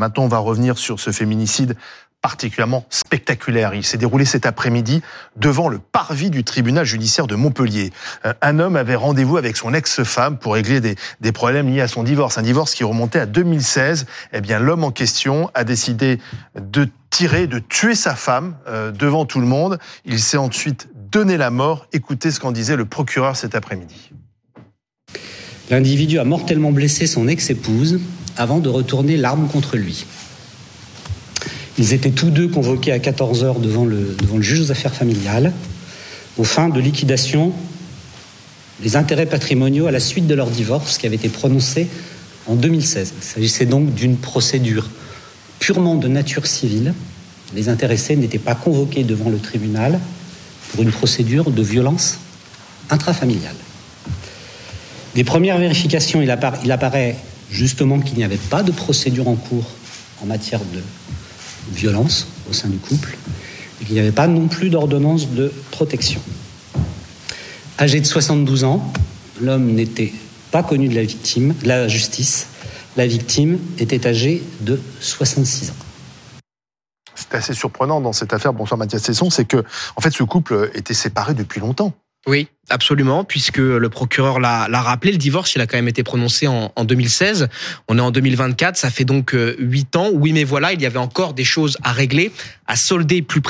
Maintenant, on va revenir sur ce féminicide particulièrement spectaculaire. Il s'est déroulé cet après-midi devant le parvis du tribunal judiciaire de Montpellier. Euh, un homme avait rendez-vous avec son ex-femme pour régler des, problèmes liés à son divorce, un divorce qui remontait à 2016. Eh bien, l'homme en question a décidé de tirer, de tuer sa femme euh, devant tout le monde. Il s'est ensuite donné la mort. Écoutez ce qu'en disait le procureur cet après-midi. L'individu a mortellement blessé son ex-épouse avant de retourner l'arme contre lui. Ils étaient tous deux convoqués à 14 heures devant le, devant le juge aux affaires familiales aux fins de liquidation des intérêts patrimoniaux à la suite de leur divorce qui avait été prononcé en 2016. Il s'agissait donc d'une procédure purement de nature civile. Les intéressés n'étaient pas convoqués devant le tribunal pour une procédure de violence intrafamiliale. Des premières vérifications, il apparaît justement qu'il n'y avait pas de procédure en cours en matière de violence au sein du couple et qu'il n'y avait pas non plus d'ordonnance de protection. Âgé de 72 ans, l'homme n'était pas connu de la victime, de la justice. La victime était âgée de 66 ans. C'est assez surprenant dans cette affaire, bonsoir Mathias Cesson, c'est que en fait ce couple était séparé depuis longtemps. Oui, absolument, puisque le procureur l'a rappelé, le divorce, il a quand même été prononcé en, en, 2016. On est en 2024, ça fait donc euh, huit ans. Oui, mais voilà, il y avait encore des choses à régler, à solder plus,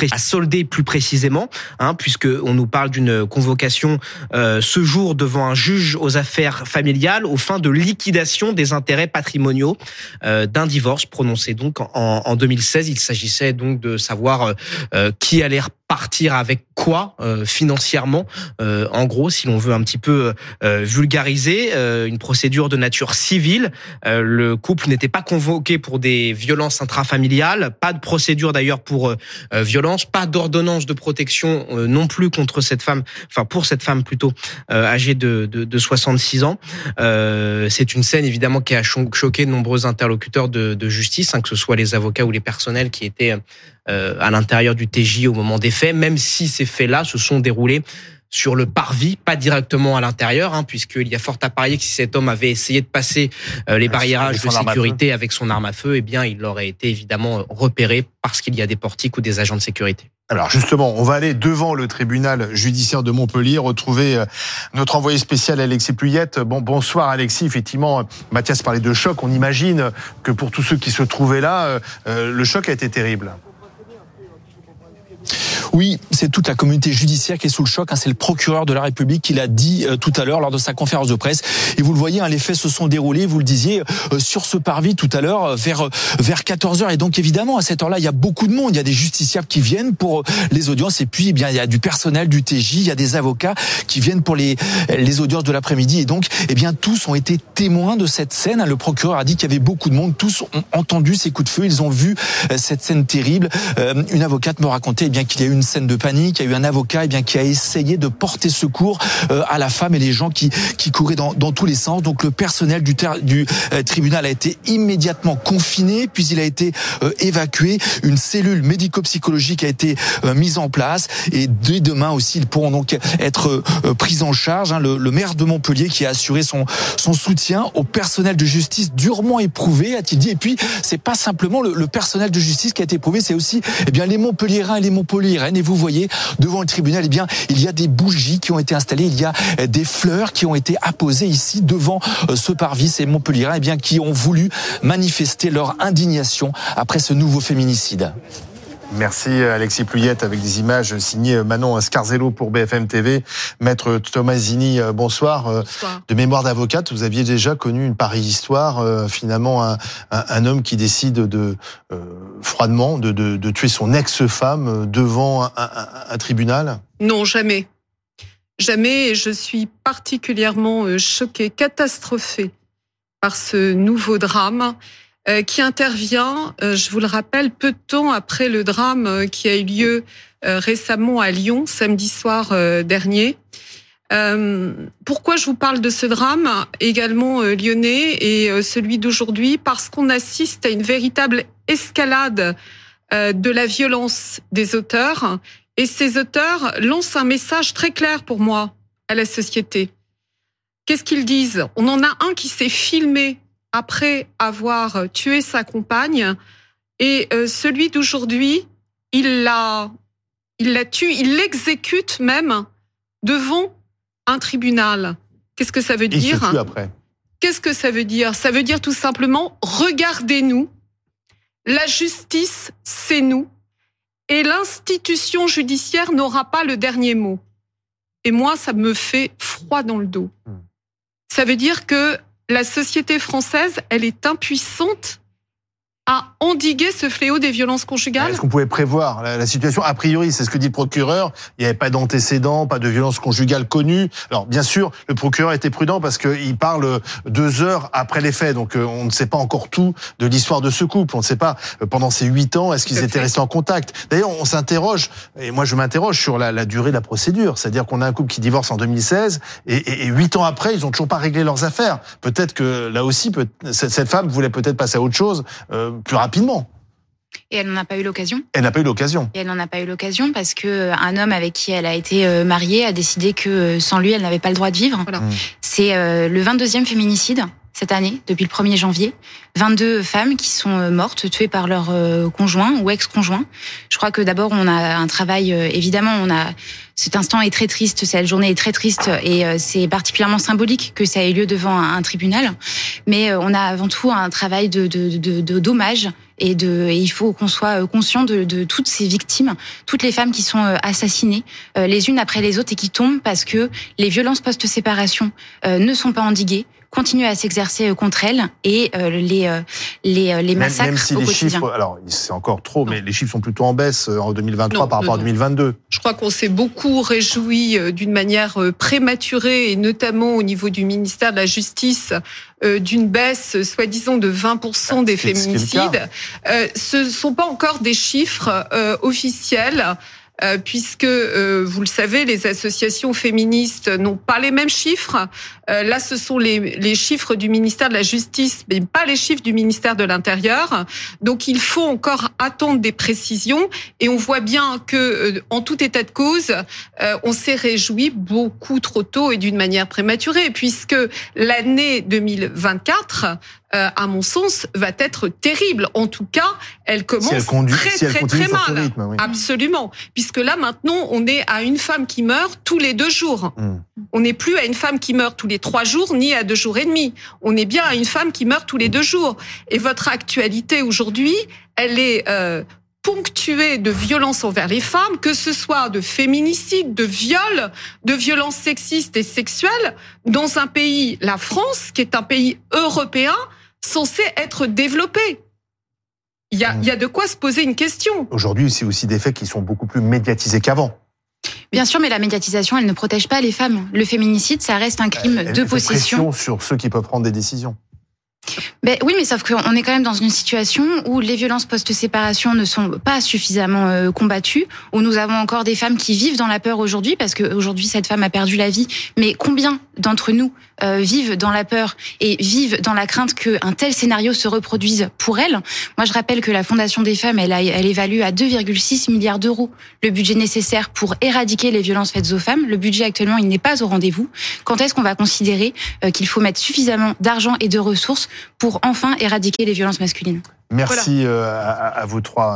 précisément, hein, puisque nous parle d'une convocation euh, ce jour devant un juge aux affaires familiales aux fins de liquidation des intérêts patrimoniaux euh, d'un divorce prononcé donc en, en 2016. Il s'agissait donc de savoir qui allait partir avec quoi financièrement en gros si l'on veut un petit peu euh, vulgariser une procédure de nature civile. Le couple n'était pas convoqué pour des violences intrafamiliales pas de procédure d'ailleurs pour violence pas d'ordonnance de protection non plus contre cette femme enfin pour cette femme plutôt âgée de, de, de 66 ans. C'est une scène évidemment qui a choqué de nombreux interlocuteurs de, de justice hein, que ce soit les avocats ou les personnels qui étaient à l'intérieur du TJ au moment des faits, même si ces faits-là se sont déroulés sur le parvis, pas directement à l'intérieur, hein, puisqu'il y a fort à parier que si cet homme avait essayé de passer euh, les barriérages de sécurité avec son arme à feu, eh bien, il aurait été évidemment repéré parce qu'il y a des portiques ou des agents de sécurité. Alors justement, on va aller devant le tribunal judiciaire de Montpellier, retrouver euh, notre envoyé spécial Alexis Pluyette. Bon, bonsoir Alexis. Effectivement, Mathias parlait de choc. On imagine que pour tous ceux qui se trouvaient là, euh, le choc a été terrible. Oui, c'est toute la communauté judiciaire qui est sous le choc. Hein. C'est le procureur de la République qui l'a dit euh, tout à l'heure lors de sa conférence de presse. Et vous le voyez, hein, les faits se sont déroulés, vous le disiez, euh, sur ce parvis tout à l'heure, euh, vers vers 14 h Et donc évidemment, à cette heure-là, il y a beaucoup de monde. Il y a des justiciables qui viennent pour les audiences. Et puis, eh bien, il y a du personnel du TJ, il y a des avocats qui viennent pour les audiences de l'après-midi. Et donc, eh tous ont été témoins de cette scène. Le procureur a dit qu'il y avait beaucoup de monde. Tous ont entendu ces coups de feu. Ils ont vu cette scène terrible. Une avocate me racontait eh qu'il y a eu scène de panique. Il y a eu un avocat eh bien, qui a essayé de porter secours euh, à la femme et les gens qui, qui couraient dans, dans tous les sens. Donc le personnel du, euh, tribunal a été immédiatement confiné, puis il a été euh, évacué. Une cellule médico-psychologique a été mise en place et dès demain aussi, ils pourront donc être pris en charge. Hein. Le, maire de Montpellier qui a assuré son, son soutien au personnel de justice durement éprouvé, a-t-il dit. Et puis, c'est pas simplement le, le, personnel de justice qui a été éprouvé, c'est aussi eh bien, les Montpelliérains et les Montpelliéraines. Et vous voyez devant le tribunal, eh il y a des bougies qui ont été installées, il y a euh, des fleurs qui ont été apposées ici devant euh, ce parvis. Ces Montpellier, eh qui ont voulu manifester leur indignation après ce nouveau féminicide. Merci Alexis Pluyette avec des images signées Manon Scarzello pour BFM TV. Maître Tomasini, euh, bonsoir. bonsoir. De mémoire d'avocate, vous aviez déjà connu une pareille histoire. Finalement, un, un, un homme qui décide de euh, froidement de, de, de, tuer son ex-femme devant un, un, un tribunal? Non, jamais. Jamais. Je suis particulièrement euh, choquée, catastrophée par ce nouveau drame. Euh, qui intervient, euh, je vous le rappelle, peu de temps après le drame euh, qui a eu lieu récemment à Lyon, samedi soir dernier. pourquoi je vous parle de ce drame également lyonnais et celui d'aujourd'hui? Parce qu'on assiste à une véritable escalade de la violence des auteurs. Et ces auteurs lancent un message très clair pour moi à la société. Qu'est-ce qu'ils disent? On en a un qui s'est filmé après avoir tué sa compagne. Et euh, celui d'aujourd'hui, il l'a, il la tue, il l'exécute même devant un tribunal. Qu'est-ce que ça veut dire? après. Qu'est-ce que ça veut dire? Ça veut dire tout simplement regardez-nous. La justice, c'est nous. Et l'institution judiciaire n'aura pas le dernier mot. Et moi, ça me fait froid dans le dos. Hmm. Ça veut dire que la société française, elle est impuissante à endiguer ce fléau des violences conjugales Est-ce qu'on pouvait prévoir la, situation A priori, c'est ce que dit le procureur. Il n'y avait pas d'antécédents, pas de violences conjugales connues. Alors, bien sûr, le procureur était prudent parce qu'il parle deux heures après les faits. Donc, euh, on ne sait pas encore tout de l'histoire de ce couple. On ne sait pas, euh, pendant ces huit ans, est-ce qu'ils étaient restés en contact D'ailleurs, on s'interroge, et moi je m'interroge sur la, la, durée de la procédure. C'est-à-dire qu'on a un couple qui divorce en 2016, et huit ans après, ils ont toujours pas réglé leurs affaires. Peut-être que là aussi, peut, cette, femme voulait peut-être passer à autre chose. Euh, plus rapidement. Et elle n'en a pas eu l'occasion. Elle n'a pas eu l'occasion. Et elle n'en a pas eu l'occasion parce que euh, un homme avec qui elle a été euh, mariée a décidé que euh, sans lui, elle n'avait pas le droit de vivre. Voilà. Mmh. C'est le 22e féminicide cette année, depuis le 1er janvier. 22 femmes qui sont mortes, tuées par leur conjoint ou ex-conjoint. Je crois que d'abord, on a un travail, évidemment, on a cet instant est très triste, cette journée est très triste et euh, c'est particulièrement symbolique que ça ait lieu devant un, tribunal. Mais euh, on a avant tout un travail de, de, dommage et, il faut qu'on soit conscient de, de, toutes ces victimes, toutes les femmes qui sont euh, assassinées les unes après les autres et qui tombent parce que les violences post-séparation ne sont pas endiguées continuent à s'exercer contre elles et les les, les massacres même, même si les quotidien. chiffres, alors c'est encore trop, mais les chiffres sont plutôt en baisse en 2023 par rapport à 2022. Je crois qu'on s'est beaucoup réjoui euh, d'une manière euh, prématurée, et notamment au niveau du ministère de la Justice, euh, d'une baisse, soi-disant, de 20% des féminicides. Ce ne sont pas encore des chiffres officiels. Euh, puisque euh, vous le savez, les associations féministes n'ont pas les mêmes chiffres. Euh, là, ce sont les, les, chiffres du ministère de la Justice, mais pas les chiffres du ministère de l'Intérieur. Donc, il faut encore attendre des précisions. Et on voit bien que, en tout état de cause, on s'est réjoui beaucoup trop tôt et d'une manière prématurée, puisque l'année 2024 euh, à mon sens, va être terrible. En tout cas, elle commence très très très mal. Absolument, puisque là maintenant, on est à une femme qui meurt tous les deux jours. Hmm. On n'est plus à une femme qui meurt tous les trois jours, ni à deux jours et demi. On est bien à une femme qui meurt tous les deux jours. Et votre actualité aujourd'hui, elle est euh, ponctuée de violences envers les femmes, que ce soit de féminicide, de viol, de violences sexistes et sexuelles, dans un pays, la France, qui est un pays européen, censé être développé. Il y, a, il y a de quoi se poser une question. Aujourd'hui, c'est aussi des faits qui sont beaucoup plus médiatisés qu'avant. Bien sûr, mais la médiatisation, elle ne protège pas les femmes. Le féminicide, ça reste un crime elle de possession. sur ceux qui peuvent prendre des décisions. Ben oui, mais sauf qu'on est quand même dans une situation où les violences post-séparation ne sont pas suffisamment euh, combattues, où nous avons encore des femmes qui vivent dans la peur aujourd'hui, parce qu'aujourd'hui cette femme a perdu la vie. Mais combien d'entre nous euh, vivent dans la peur et vivent dans la crainte qu'un tel scénario se reproduise pour elles Moi, je rappelle que la Fondation des femmes, elle, a, elle évalue à 2,6 milliards d'euros le budget nécessaire pour éradiquer les violences faites aux femmes. Le budget actuellement, il n'est pas au rendez-vous. Quand est-ce qu'on va considérer euh, qu'il faut mettre suffisamment d'argent et de ressources pour enfin éradiquer les violences masculines? Merci euh, à, vous trois.